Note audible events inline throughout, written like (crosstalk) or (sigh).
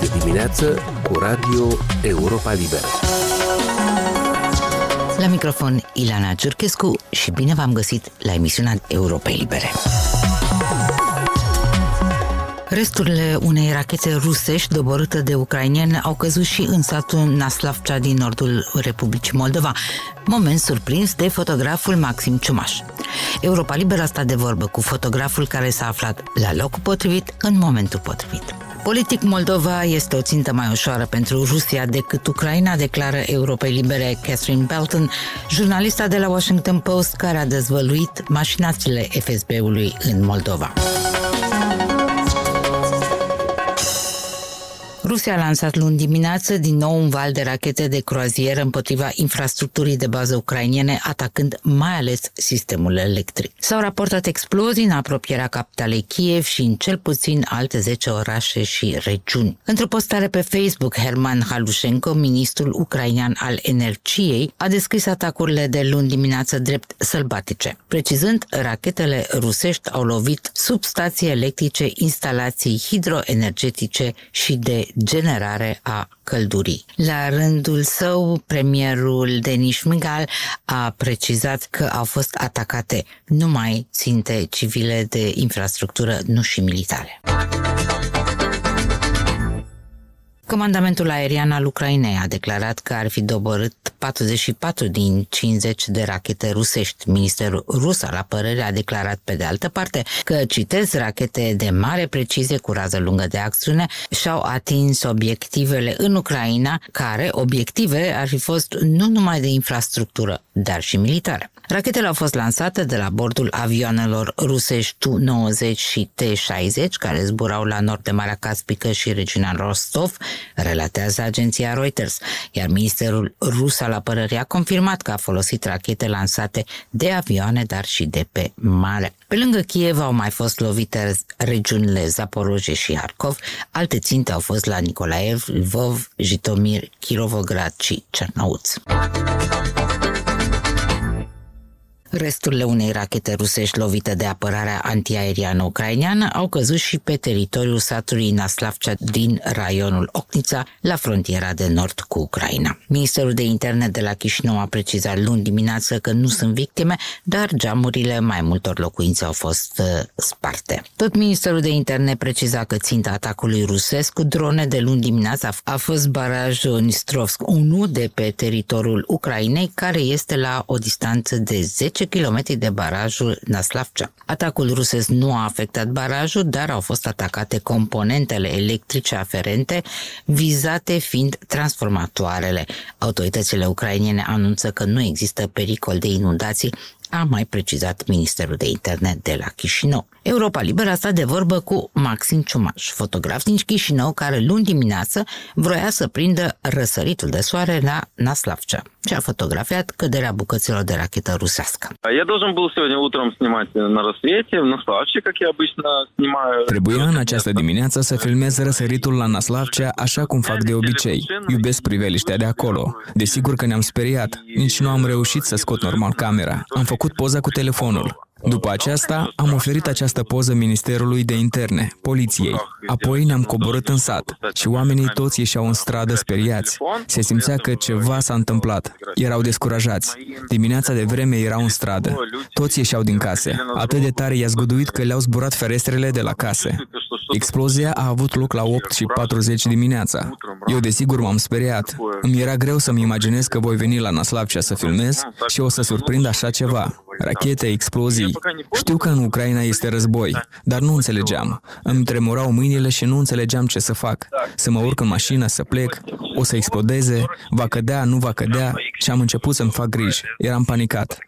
de dimineață cu Radio Europa Liberă. La microfon Ilana Ciurchescu și bine v-am găsit la emisiunea Europei Libere. Resturile unei rachete rusești doborâtă de ucrainieni au căzut și în satul Naslavcea din nordul Republicii Moldova, moment surprins de fotograful Maxim Ciumaș. Europa Liberă a stat de vorbă cu fotograful care s-a aflat la locul potrivit în momentul potrivit. Politic, Moldova este o țintă mai ușoară pentru Rusia decât Ucraina, declară Europei Libere Catherine Belton, jurnalista de la Washington Post care a dezvăluit mașinațiile FSB-ului în Moldova. Rusia a lansat luni dimineață din nou un val de rachete de croazieră împotriva infrastructurii de bază ucrainiene, atacând mai ales sistemul electric. S-au raportat explozii în apropierea capitalei Kiev și în cel puțin alte 10 orașe și regiuni. Într-o postare pe Facebook, Herman Halushenko, ministrul ucrainean al energiei, a descris atacurile de luni dimineață drept sălbatice. Precizând, rachetele rusești au lovit substații electrice, instalații hidroenergetice și de generare a căldurii. La rândul său, premierul Denis Migal a precizat că au fost atacate numai ținte civile de infrastructură, nu și militare. Comandamentul aerian al Ucrainei a declarat că ar fi doborât 44 din 50 de rachete rusești. Ministerul rus al apărării a declarat pe de altă parte că, citez, rachete de mare precizie cu rază lungă de acțiune și-au atins obiectivele în Ucraina, care obiective ar fi fost nu numai de infrastructură, dar și militare. Rachetele au fost lansate de la bordul avioanelor rusești Tu-90 și T-60, care zburau la nord de Marea Caspică și regiunea Rostov, relatează agenția Reuters, iar Ministerul Rus al Apărării a confirmat că a folosit rachete lansate de avioane, dar și de pe mare. Pe lângă Kiev au mai fost lovite regiunile Zaporoje și Harkov, alte ținte au fost la Nicolaev, Lvov, Jitomir, Kirovograd și Cernăuț. Resturile unei rachete rusești lovite de apărarea antiaeriană ucraineană au căzut și pe teritoriul satului Naslavcea din raionul Ocnița, la frontiera de nord cu Ucraina. Ministerul de interne de la Chișinău a precizat luni dimineață că nu sunt victime, dar geamurile mai multor locuințe au fost uh, sparte. Tot Ministerul de interne preciza că ținta atacului rusesc cu drone de luni dimineață a fost barajul Nistrovsk 1 de pe teritoriul Ucrainei, care este la o distanță de 10 10 km de barajul Naslavcea. Atacul rusesc nu a afectat barajul, dar au fost atacate componentele electrice aferente, vizate fiind transformatoarele. Autoritățile ucrainiene anunță că nu există pericol de inundații a mai precizat Ministerul de Interne de la Chișinău. Europa Liberă a stat de vorbă cu Maxim Ciumaș, fotograf din Chișinău, care luni dimineață vroia să prindă răsăritul de soare la Naslavcea și a fotografiat căderea bucăților de rachetă rusească. Я должен был сегодня утром снимать на рассвете, в Наславче, как я обычно снимаю. Trebuia în această dimineață să filmez răsăritul la Naslavcea așa cum fac de obicei. Iubesc priveliștea de acolo. Desigur că ne-am speriat. Nici nu am reușit să scot normal camera. Am făcut poza cu telefonul. După aceasta, am oferit această poză Ministerului de Interne, poliției. Apoi ne-am coborât în sat și oamenii toți ieșeau în stradă speriați. Se simțea că ceva s-a întâmplat. Erau descurajați. Dimineața de vreme erau în stradă. Toți ieșeau din case. Atât de tare i-a zguduit că le-au zburat ferestrele de la case. Explozia a avut loc la 8 și 40 dimineața. Eu desigur m-am speriat. Îmi era greu să-mi imaginez că voi veni la Naslavcea să filmez și o să surprind așa ceva. Rachete, explozii. Știu că în Ucraina este război, dar nu înțelegeam. Îmi tremurau mâinile și nu înțelegeam ce să fac. Să mă urc în mașină, să plec, o să explodeze, va cădea, nu va cădea și am început să-mi fac griji. Eram panicat.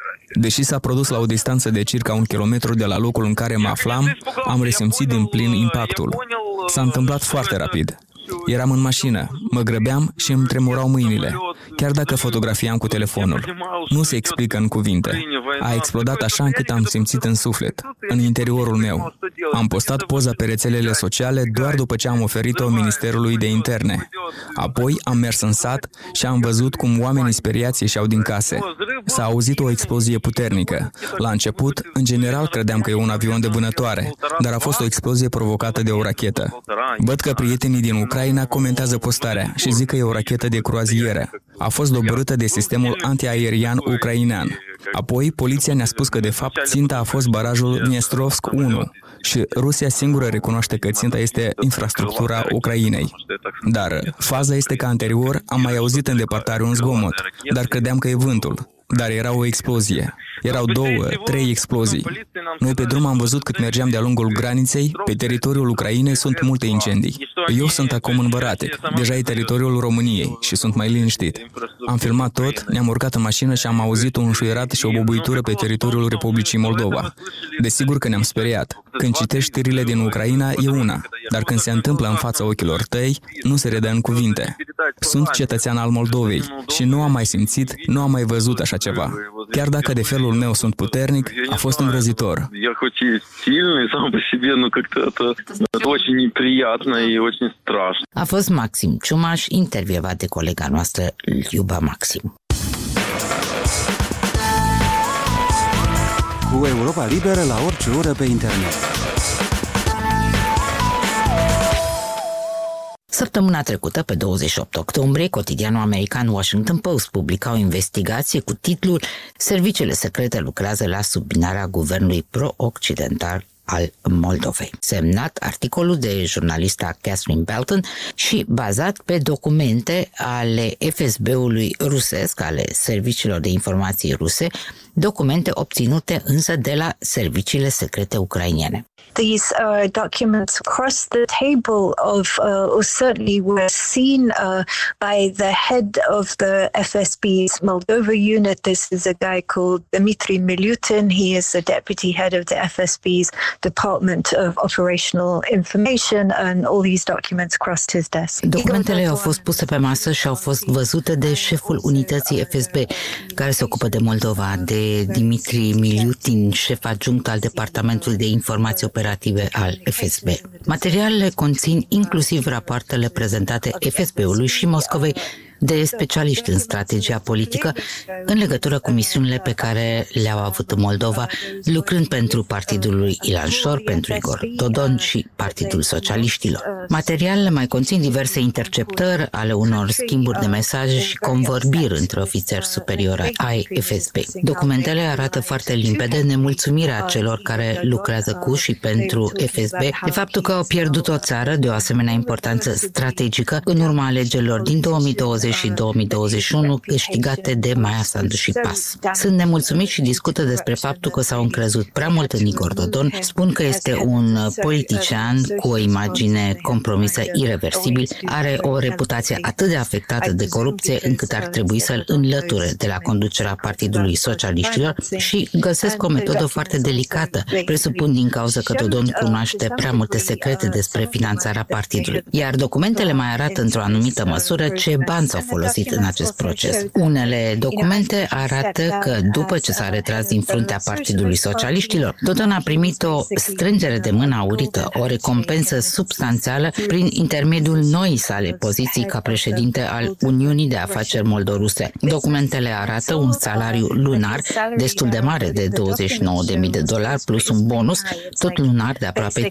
Deși s-a produs la o distanță de circa un kilometru de la locul în care mă aflam, am resimțit din plin impactul. S-a întâmplat foarte rapid. Eram în mașină, mă grăbeam și îmi tremurau mâinile. chiar dacă fotografiam cu telefonul. Nu se explică în cuvinte. A explodat așa încât am simțit în suflet, în interiorul meu. Am postat poza pe rețelele sociale doar după ce am oferit-o Ministerului de Interne. Apoi am mers în sat și am văzut cum oamenii speriați ieșeau din case. S-a auzit o explozie puternică. La început, în general, credeam că e un avion de vânătoare, dar a fost o explozie provocată de o rachetă. Văd că prietenii din Ucraina comentează postarea și zic că e o rachetă de croazieră. A fost dobărâtă de sistemul antiaerian ucrainean. Apoi, poliția ne-a spus că, de fapt, ținta a fost barajul Dniestrovsk 1 și Rusia singură recunoaște că ținta este infrastructura Ucrainei. Dar faza este că anterior am mai auzit în depărtare un zgomot, dar credeam că e vântul dar era o explozie. Erau două, trei explozii. Noi pe drum am văzut cât mergeam de-a lungul graniței, pe teritoriul Ucrainei sunt multe incendii. Eu sunt acum în Băratic, deja e teritoriul României și sunt mai liniștit. Am filmat tot, ne-am urcat în mașină și am auzit un șuierat și o bubuitură pe teritoriul Republicii Moldova. Desigur că ne-am speriat. Când citești știrile din Ucraina e una, dar când se întâmplă în fața ochilor tăi, nu se redă în cuvinte. Sunt cetățean al Moldovei și nu am mai simțit, nu am mai văzut așa ceva. Chiar dacă de felul meu sunt puternic, a fost îngrozitor. A fost Maxim Ciumaș, intervievat de colega noastră Iuba Maxim. Cu Europa Liberă la orice oră pe internet. Săptămâna trecută, pe 28 octombrie, cotidianul american Washington Post publica o investigație cu titlul Serviciile secrete lucrează la subminarea guvernului pro-occidental al Moldovei. Semnat articolul de jurnalista Catherine Belton și bazat pe documente ale FSB-ului rusesc, ale serviciilor de informații ruse, documente obținute însă de la serviciile secrete ucrainiene. These uh, documents cross the table of, uh, or certainly were seen uh, by the head of the FSB's Moldova unit. This is a guy called Dmitry Milutin. He is the deputy head of the FSB's Department of Operational Information, and all these documents crossed his desk. Documentele au fost puse pe masă și au fost văzute de șeful unității FSB, care se ocupă de Moldova, de Dimitri Miliutin, șef adjunct al Departamentului de Informații Operative al FSB. Materialele conțin inclusiv rapoartele prezentate FSB-ului și Moscovei de specialiști în strategia politică în legătură cu misiunile pe care le-au avut în Moldova, lucrând pentru partidul lui Ilan Șor, pentru Igor Dodon și Partidul Socialiștilor. Materialele mai conțin diverse interceptări ale unor schimburi de mesaje și convorbiri între ofițeri superiori ai FSB. Documentele arată foarte limpede nemulțumirea celor care lucrează cu și pentru FSB de faptul că au pierdut o țară de o asemenea importanță strategică în urma alegerilor din 2020 și 2021 câștigate de Maia Sandu și PAS. Sunt nemulțumit și discută despre faptul că s-au încrezut prea mult în Igor Dodon, spun că este un politician cu o imagine compromisă irreversibil, are o reputație atât de afectată de corupție încât ar trebui să-l înlăture de la conducerea Partidului Socialiștilor și găsesc o metodă foarte delicată, presupun din cauza că Dodon cunoaște prea multe secrete despre finanțarea partidului. Iar documentele mai arată într-o anumită măsură ce bani s-au folosit în acest proces. Unele documente arată că după ce s-a retras din fruntea Partidului Socialiștilor, Dodon a primit o strângere de mână aurită, o recompensă substanțială prin intermediul noii sale poziții ca președinte al Uniunii de Afaceri Moldoruse. Documentele arată un salariu lunar destul de mare de 29.000 de dolari plus un bonus, tot lunar de aproape 15.000.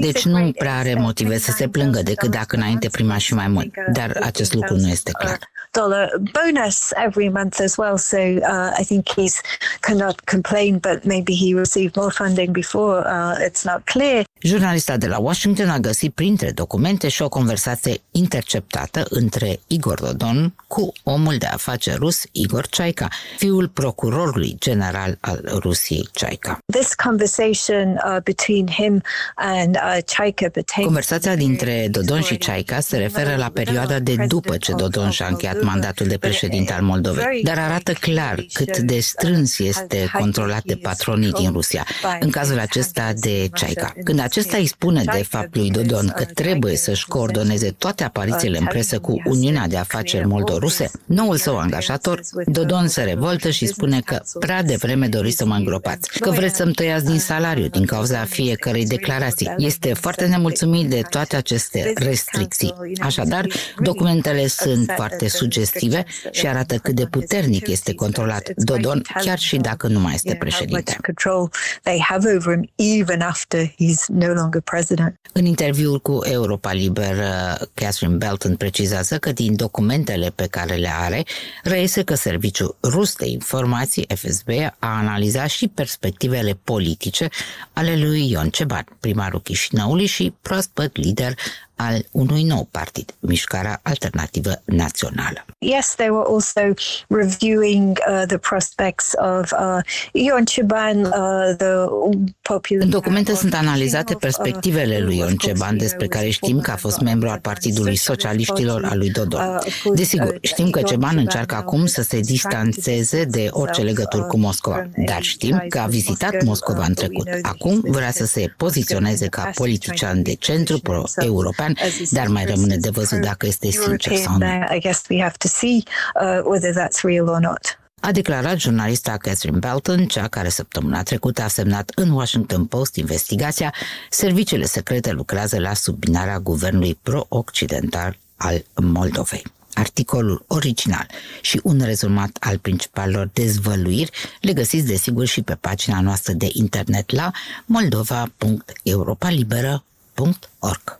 Deci nu prea are motive să se plângă decât dacă înainte prima și mai mult. Dar acest lucru nu este clar. Dollar bonus every month as well, so uh, I think he's cannot complain, but maybe he received more funding before. Uh, it's not clear. Jurnalista de la Washington a găsit printre documente și o conversație interceptată între Igor Dodon cu omul de afaceri rus Igor Chaica, fiul procurorului general al Rusiei Chaica. This conversation uh, between him and uh, Chaica Conversația dintre Dodon și Chaica se referă la perioada de după ce Dodon și-a încheiat mandatul de președinte al Moldovei, dar arată clar cât de strâns este controlat de patronii din Rusia, în cazul acesta de Chaica. Când a acesta îi spune de fapt lui Dodon că trebuie să-și coordoneze toate aparițiile în presă cu Uniunea de Afaceri Moldoruse, noul său angajator, Dodon se revoltă și spune că prea devreme doriți să mă îngropați, că vreți să-mi tăiați din salariu din cauza fiecărei declarații. Este foarte nemulțumit de toate aceste restricții. Așadar, documentele sunt foarte sugestive și arată cât de puternic este controlat Dodon, chiar și dacă nu mai este președinte. În interviul cu Europa Liber, Catherine Belton precizează că din documentele pe care le are, reiese că Serviciul Rus de Informații, FSB, a analizat și perspectivele politice ale lui Ion Ceban, primarul Chișinăului și proaspăt lider al unui nou partid, Mișcarea Alternativă Națională. Yes, they were also reviewing uh, the prospects of uh, Ion Ceban, uh, the popular... În documente sunt analizate uh, perspectivele lui Ion Ceban, despre care știm că a fost membru al Partidului Socialiștilor al lui Dodon. Uh, Desigur, știm că Ceban încearcă acum să se distanțeze de orice legături cu Moscova, dar știm că a vizitat Moscova în trecut. Acum vrea să se poziționeze ca politician de centru pro-european european, dar mai rămâne de văzut dacă este sincer sau nu. Uh, a declarat jurnalista Catherine Belton, cea care săptămâna trecută a semnat în Washington Post investigația, serviciile secrete lucrează la subminarea guvernului pro-occidental al Moldovei. Articolul original și un rezumat al principalelor dezvăluiri le găsiți desigur și pe pagina noastră de internet la moldova.europalibera.org.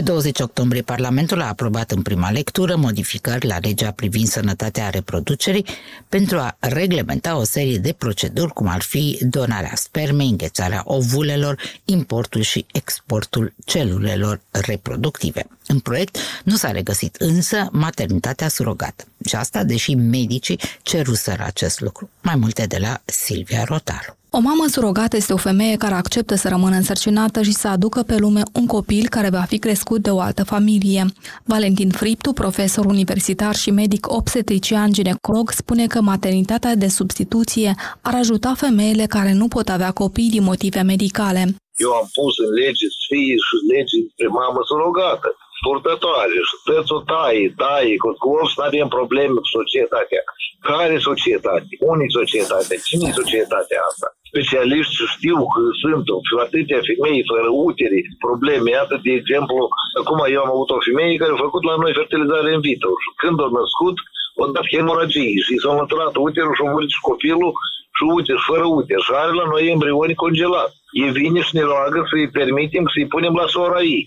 Pe 20 octombrie, Parlamentul a aprobat în prima lectură modificări la legea privind sănătatea reproducerii pentru a reglementa o serie de proceduri, cum ar fi donarea spermei, înghețarea ovulelor, importul și exportul celulelor reproductive. În proiect nu s-a regăsit însă maternitatea surogată. Și asta deși medicii ceruseră acest lucru. Mai multe de la Silvia Rotaru. O mamă surogată este o femeie care acceptă să rămână însărcinată și să aducă pe lume un copil care va fi crescut de o altă familie. Valentin Friptu, profesor universitar și medic obstetrician ginecolog, spune că maternitatea de substituție ar ajuta femeile care nu pot avea copii din motive medicale. Eu am pus în lege să fie și lege despre mamă surogată purtătoare și tăți o taie, taie, cu of să avem probleme cu societatea. Care societate? Unii societate? Cine e societatea asta? Specialiști știu că sunt atâtea femei fără utere, probleme. Iată, de exemplu, acum eu am avut o femeie care a făcut la noi fertilizare în vitro și când a născut, o dat hemoragii și s-a măturat uterul și a murit și copilul și uter, fără uter și are la noi embrioni congelat. E vine și ne roagă să-i permitem să-i punem la sora ei.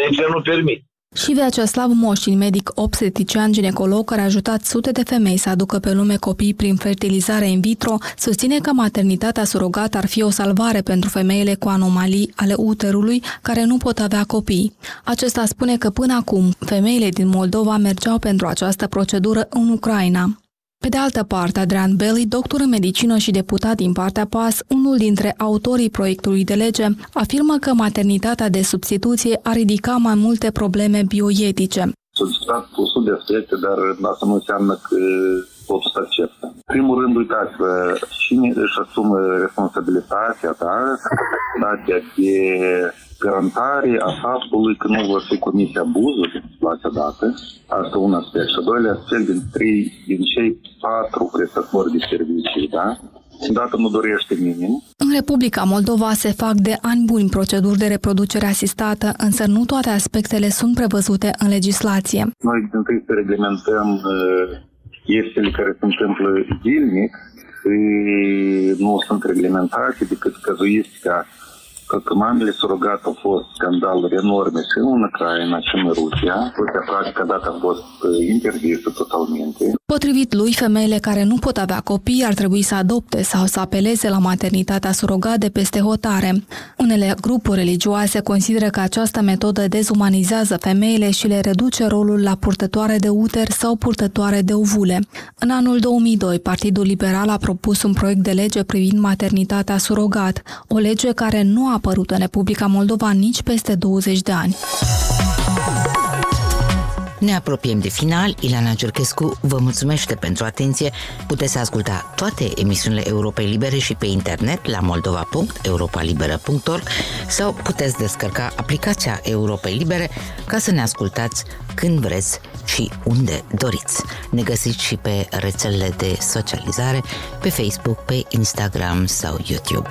Legea nu permite. Și Vyacheslav Moșin, medic obstetrician ginecolog care a ajutat sute de femei să aducă pe lume copii prin fertilizare in vitro, susține că maternitatea surogată ar fi o salvare pentru femeile cu anomalii ale uterului care nu pot avea copii. Acesta spune că până acum femeile din Moldova mergeau pentru această procedură în Ucraina. Pe de altă parte, Adrian Belli, doctor în medicină și deputat din partea PAS, unul dintre autorii proiectului de lege, afirmă că maternitatea de substituție ar ridica mai multe probleme bioetice. S-au discutat cu sute de aspecte, dar asta nu înseamnă că totul se acceptă. În primul rând, uitați-vă, cine își asumă responsabilitatea, (laughs) da? Responsabilitatea de garantare a faptului că nu vor fi comise abuzuri la acea dată. Asta un aspect. Și doilea aspect, din, trei, din cei patru prestatori de servicii, da? Dată nu dorește minim. În Republica Moldova se fac de ani buni proceduri de reproducere asistată, însă nu toate aspectele sunt prevăzute în legislație. Noi din întâi să reglementăm uh, chestiile care se întâmplă zilnic și nu sunt reglementate decât cazuistica că mamele surogate au fost scandaluri enorme și în Ucraina și în Rusia. Rusia, practic, dată a fost uh, interzisă totalmente. Potrivit lui, femeile care nu pot avea copii ar trebui să adopte sau să apeleze la maternitatea surogat de peste hotare. Unele grupuri religioase consideră că această metodă dezumanizează femeile și le reduce rolul la purtătoare de uter sau purtătoare de ovule. În anul 2002, Partidul Liberal a propus un proiect de lege privind maternitatea surogat, o lege care nu a apărut în Republica Moldova nici peste 20 de ani. Ne apropiem de final. Ileana Cerchescu vă mulțumește pentru atenție. Puteți asculta toate emisiunile Europei Libere și pe internet la moldova.europalibera.org sau puteți descărca aplicația Europei Libere ca să ne ascultați când vreți și unde doriți. Ne găsiți și pe rețelele de socializare, pe Facebook, pe Instagram sau YouTube.